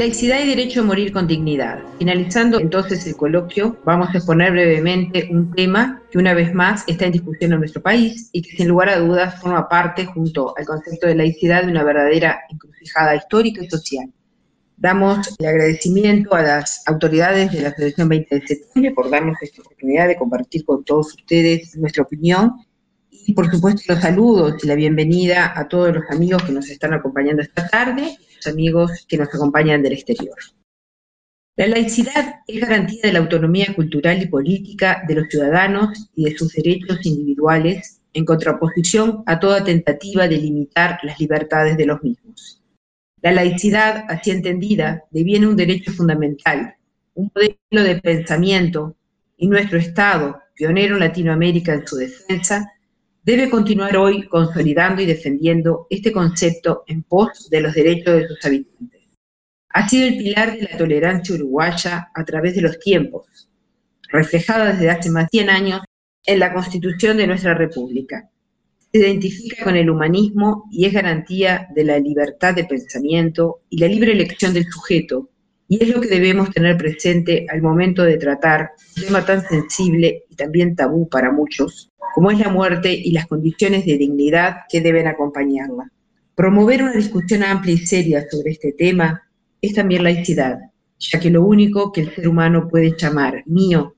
Laicidad y derecho a morir con dignidad. Finalizando entonces el coloquio, vamos a exponer brevemente un tema que una vez más está en discusión en nuestro país y que sin lugar a dudas forma parte, junto al concepto de laicidad, de una verdadera encrucijada histórica y social. Damos el agradecimiento a las autoridades de la Asociación 20 de septiembre por darnos esta oportunidad de compartir con todos ustedes nuestra opinión y por supuesto los saludos y la bienvenida a todos los amigos que nos están acompañando esta tarde amigos que nos acompañan del exterior. La laicidad es garantía de la autonomía cultural y política de los ciudadanos y de sus derechos individuales en contraposición a toda tentativa de limitar las libertades de los mismos. La laicidad, así entendida, deviene un derecho fundamental, un modelo de pensamiento, y nuestro Estado, pionero en Latinoamérica en su defensa, debe continuar hoy consolidando y defendiendo este concepto en pos de los derechos de sus habitantes. Ha sido el pilar de la tolerancia uruguaya a través de los tiempos, reflejada desde hace más de 100 años en la Constitución de nuestra República. Se identifica con el humanismo y es garantía de la libertad de pensamiento y la libre elección del sujeto, y es lo que debemos tener presente al momento de tratar un tema tan sensible y también tabú para muchos, como es la muerte y las condiciones de dignidad que deben acompañarla. Promover una discusión amplia y seria sobre este tema es también laicidad, ya que lo único que el ser humano puede llamar mío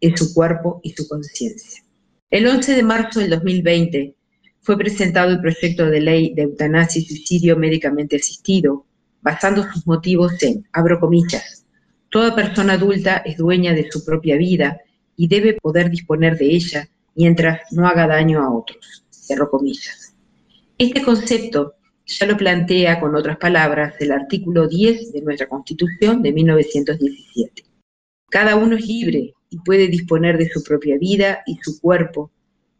es su cuerpo y su conciencia. El 11 de marzo del 2020 fue presentado el proyecto de ley de eutanasia y suicidio médicamente asistido, basando sus motivos en, abro comillas, toda persona adulta es dueña de su propia vida y debe poder disponer de ella mientras no haga daño a otros. Cierro comillas. Este concepto ya lo plantea con otras palabras el artículo 10 de nuestra Constitución de 1917. Cada uno es libre y puede disponer de su propia vida y su cuerpo,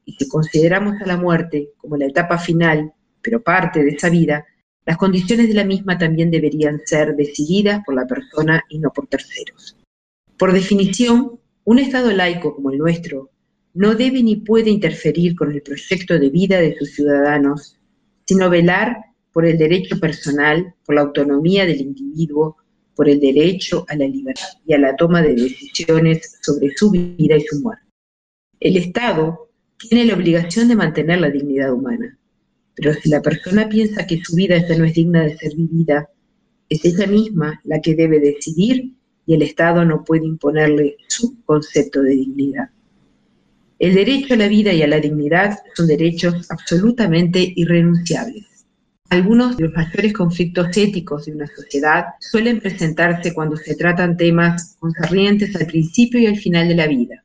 y si consideramos a la muerte como la etapa final, pero parte de esa vida, las condiciones de la misma también deberían ser decididas por la persona y no por terceros. Por definición, un Estado laico como el nuestro, no debe ni puede interferir con el proyecto de vida de sus ciudadanos, sino velar por el derecho personal, por la autonomía del individuo, por el derecho a la libertad y a la toma de decisiones sobre su vida y su muerte. El Estado tiene la obligación de mantener la dignidad humana, pero si la persona piensa que su vida ya no es digna de ser vivida, es ella misma la que debe decidir y el Estado no puede imponerle su concepto de dignidad. El derecho a la vida y a la dignidad son derechos absolutamente irrenunciables. Algunos de los mayores conflictos éticos de una sociedad suelen presentarse cuando se tratan temas concernientes al principio y al final de la vida.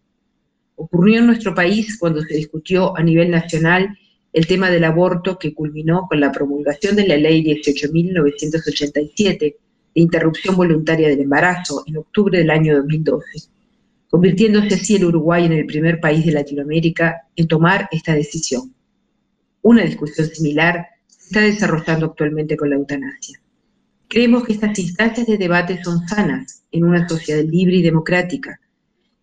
Ocurrió en nuestro país cuando se discutió a nivel nacional el tema del aborto que culminó con la promulgación de la Ley 18.987 de interrupción voluntaria del embarazo en octubre del año 2012 convirtiéndose así el Uruguay en el primer país de Latinoamérica en tomar esta decisión. Una discusión similar se está desarrollando actualmente con la eutanasia. Creemos que estas instancias de debate son sanas en una sociedad libre y democrática.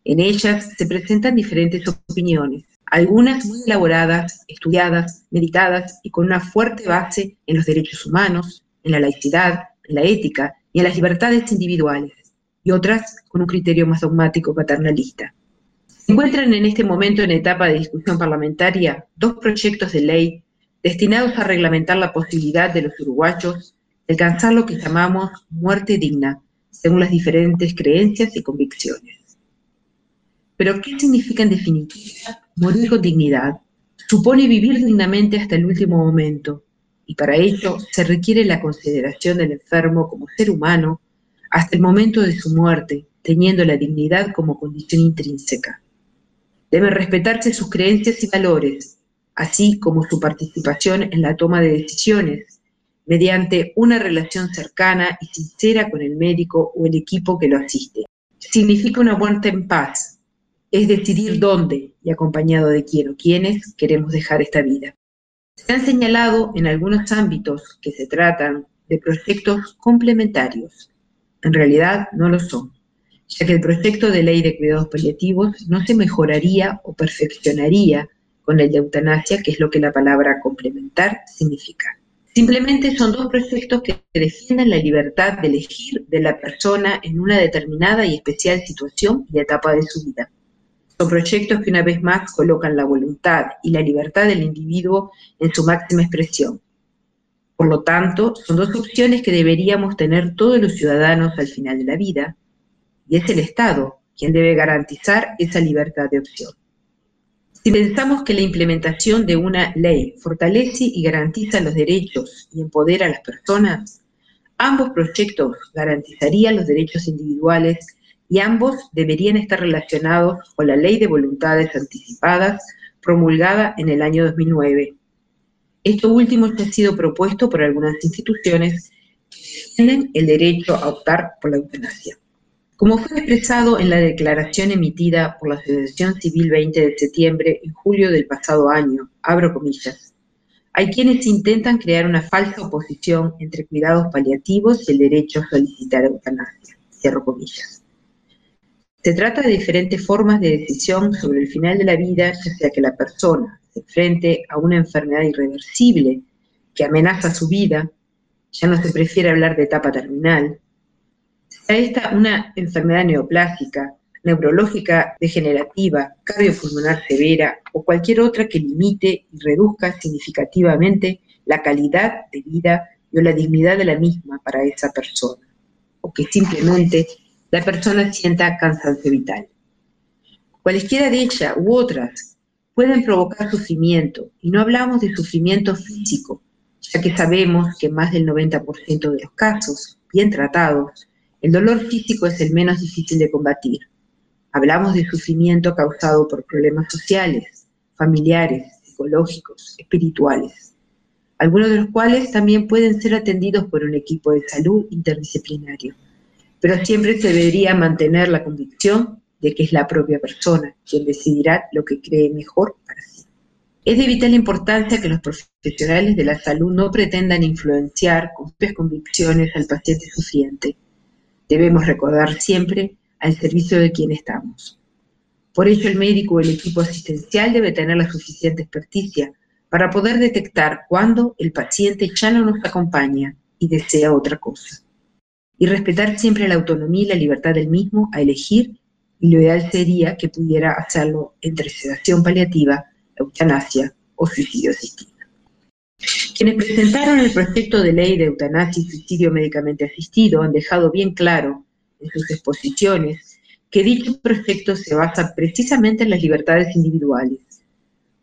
En ellas se presentan diferentes opiniones, algunas muy elaboradas, estudiadas, meditadas y con una fuerte base en los derechos humanos, en la laicidad, en la ética y en las libertades individuales y otras con un criterio más dogmático paternalista. Se encuentran en este momento en etapa de discusión parlamentaria dos proyectos de ley destinados a reglamentar la posibilidad de los uruguayos de alcanzar lo que llamamos muerte digna, según las diferentes creencias y convicciones. Pero, ¿qué significa en definitiva morir con dignidad? Supone vivir dignamente hasta el último momento, y para ello se requiere la consideración del enfermo como ser humano hasta el momento de su muerte, teniendo la dignidad como condición intrínseca. Deben respetarse sus creencias y valores, así como su participación en la toma de decisiones, mediante una relación cercana y sincera con el médico o el equipo que lo asiste. Significa una muerte en paz, es decidir dónde y acompañado de quién o quiénes queremos dejar esta vida. Se han señalado en algunos ámbitos que se tratan de proyectos complementarios, en realidad no lo son, ya que el proyecto de ley de cuidados paliativos no se mejoraría o perfeccionaría con el de eutanasia, que es lo que la palabra complementar significa. Simplemente son dos proyectos que defienden la libertad de elegir de la persona en una determinada y especial situación y etapa de su vida. Son proyectos que una vez más colocan la voluntad y la libertad del individuo en su máxima expresión. Por lo tanto, son dos opciones que deberíamos tener todos los ciudadanos al final de la vida, y es el Estado quien debe garantizar esa libertad de opción. Si pensamos que la implementación de una ley fortalece y garantiza los derechos y empodera a las personas, ambos proyectos garantizarían los derechos individuales y ambos deberían estar relacionados con la Ley de Voluntades Anticipadas promulgada en el año 2009. Esto último ya ha sido propuesto por algunas instituciones que defienden el derecho a optar por la eutanasia. Como fue expresado en la declaración emitida por la Asociación Civil 20 de septiembre en julio del pasado año, abro comillas, hay quienes intentan crear una falsa oposición entre cuidados paliativos y el derecho a solicitar eutanasia, cierro comillas. Se trata de diferentes formas de decisión sobre el final de la vida, ya sea que la persona se enfrente a una enfermedad irreversible que amenaza su vida, ya no se prefiere hablar de etapa terminal, a esta una enfermedad neoplásica, neurológica degenerativa, cardiopulmonar severa o cualquier otra que limite y reduzca significativamente la calidad de vida y o la dignidad de la misma para esa persona, o que simplemente la persona sienta cansancio vital. Cualesquiera de ellas u otras pueden provocar sufrimiento, y no hablamos de sufrimiento físico, ya que sabemos que más del 90% de los casos, bien tratados, el dolor físico es el menos difícil de combatir. Hablamos de sufrimiento causado por problemas sociales, familiares, psicológicos, espirituales, algunos de los cuales también pueden ser atendidos por un equipo de salud interdisciplinario. Pero siempre se debería mantener la convicción de que es la propia persona quien decidirá lo que cree mejor para sí. Es de vital importancia que los profesionales de la salud no pretendan influenciar con propias convicciones al paciente sufriente, Debemos recordar siempre al servicio de quien estamos. Por ello, el médico o el equipo asistencial debe tener la suficiente experticia para poder detectar cuando el paciente ya no nos acompaña y desea otra cosa. Y respetar siempre la autonomía y la libertad del mismo a elegir, y lo ideal sería que pudiera hacerlo entre sedación paliativa, eutanasia o suicidio asistido. Quienes presentaron el proyecto de ley de eutanasia y suicidio médicamente asistido han dejado bien claro en sus exposiciones que dicho proyecto se basa precisamente en las libertades individuales.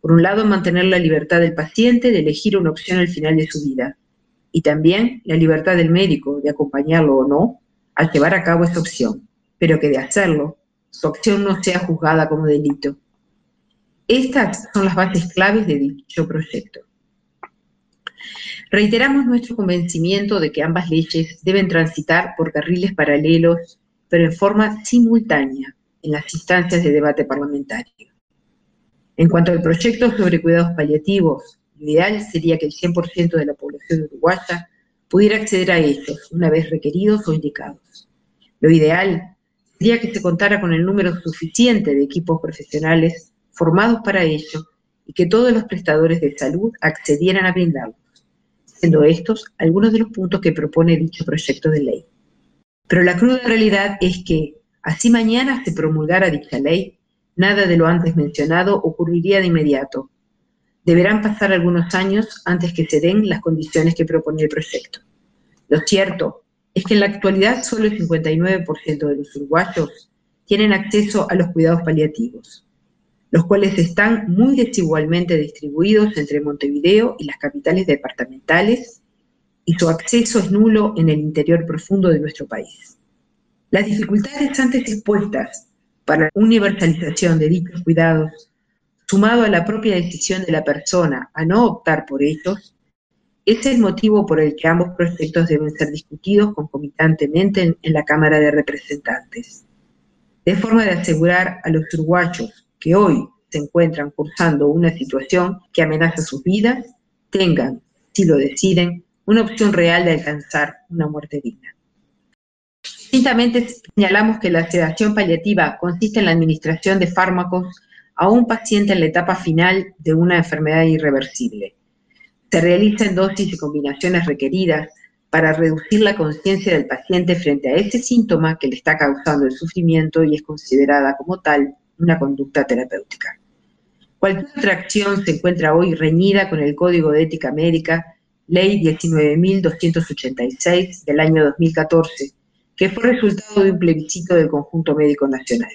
Por un lado, mantener la libertad del paciente de elegir una opción al final de su vida, y también la libertad del médico de acompañarlo o no al llevar a cabo esa opción, pero que de hacerlo, su acción no sea juzgada como delito. Estas son las bases claves de dicho proyecto. Reiteramos nuestro convencimiento de que ambas leyes deben transitar por carriles paralelos, pero en forma simultánea en las instancias de debate parlamentario. En cuanto al proyecto sobre cuidados paliativos, lo ideal sería que el 100% de la población uruguaya pudiera acceder a ellos una vez requeridos o indicados. Lo ideal sería que se contara con el número suficiente de equipos profesionales formados para ello y que todos los prestadores de salud accedieran a brindarlos siendo estos algunos de los puntos que propone dicho proyecto de ley. Pero la cruda realidad es que, así mañana se promulgara dicha ley, nada de lo antes mencionado ocurriría de inmediato. Deberán pasar algunos años antes que se den las condiciones que propone el proyecto. Lo cierto es que en la actualidad solo el 59% de los uruguayos tienen acceso a los cuidados paliativos los cuales están muy desigualmente distribuidos entre Montevideo y las capitales departamentales, y su acceso es nulo en el interior profundo de nuestro país. Las dificultades antes expuestas para la universalización de dichos cuidados, sumado a la propia decisión de la persona a no optar por ellos, es el motivo por el que ambos proyectos deben ser discutidos concomitantemente en, la Cámara de Representantes, de forma de asegurar a los uruguayos que hoy se encuentran cursando una situación que amenaza sus vidas, tengan, si lo deciden, una opción real de alcanzar una muerte digna. Distintamente señalamos que la sedación paliativa consiste en la administración de fármacos a un paciente en la etapa final de una enfermedad irreversible. Se realiza en dosis y combinaciones requeridas para reducir la conciencia del paciente frente a ese síntoma que le está causando el sufrimiento y es considerada como tal una conducta terapéutica. Cualquier otra acción se encuentra hoy reñida con el Código de Ética Médica, Ley 19.286 del año 2014, que fue resultado de un plebiscito del conjunto médico nacional.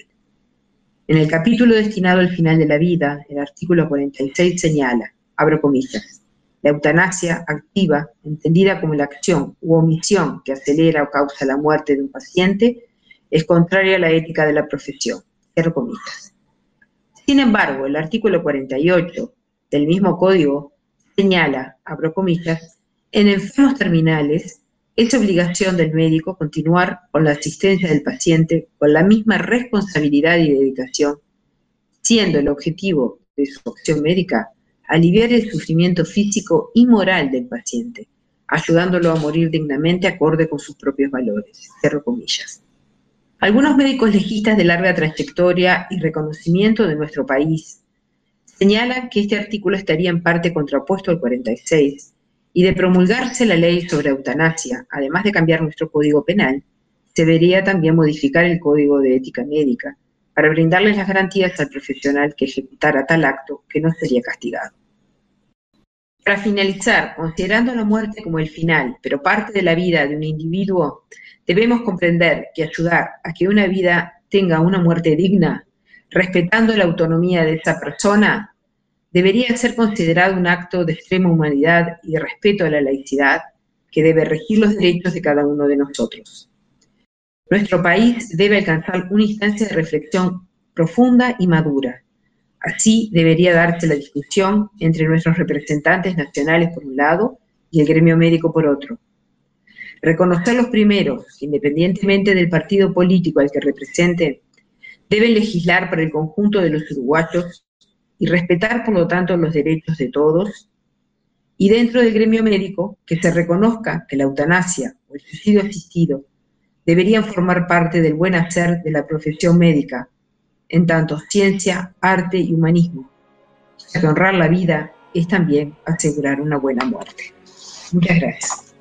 En el capítulo destinado al final de la vida, el artículo 46 señala, abro comillas, la eutanasia activa, entendida como la acción u omisión que acelera o causa la muerte de un paciente, es contraria a la ética de la profesión. Sin embargo, el artículo 48 del mismo código señala, abro comillas, en enfermos terminales es obligación del médico continuar con la asistencia del paciente con la misma responsabilidad y dedicación, siendo el objetivo de su acción médica aliviar el sufrimiento físico y moral del paciente, ayudándolo a morir dignamente acorde con sus propios valores. Algunos médicos legistas de larga trayectoria y reconocimiento de nuestro país señalan que este artículo estaría en parte contrapuesto al 46 y de promulgarse la ley sobre eutanasia, además de cambiar nuestro código penal, se debería también modificar el código de ética médica para brindarles las garantías al profesional que ejecutara tal acto que no sería castigado. Para finalizar, considerando la muerte como el final, pero parte de la vida de un individuo, debemos comprender que ayudar a que una vida tenga una muerte digna, respetando la autonomía de esa persona, debería ser considerado un acto de extrema humanidad y respeto a la laicidad que debe regir los derechos de cada uno de nosotros. Nuestro país debe alcanzar una instancia de reflexión profunda y madura. Así debería darse la discusión entre nuestros representantes nacionales por un lado y el gremio médico por otro. Reconocer los primeros, independientemente del partido político al que representen, deben legislar para el conjunto de los uruguayos y respetar, por lo tanto, los derechos de todos, y dentro del gremio médico, que se reconozca que la eutanasia o el suicidio asistido deberían formar parte del buen hacer de la profesión médica, en tanto ciencia, arte y humanismo, honrar la vida es también asegurar una buena muerte. Muchas gracias.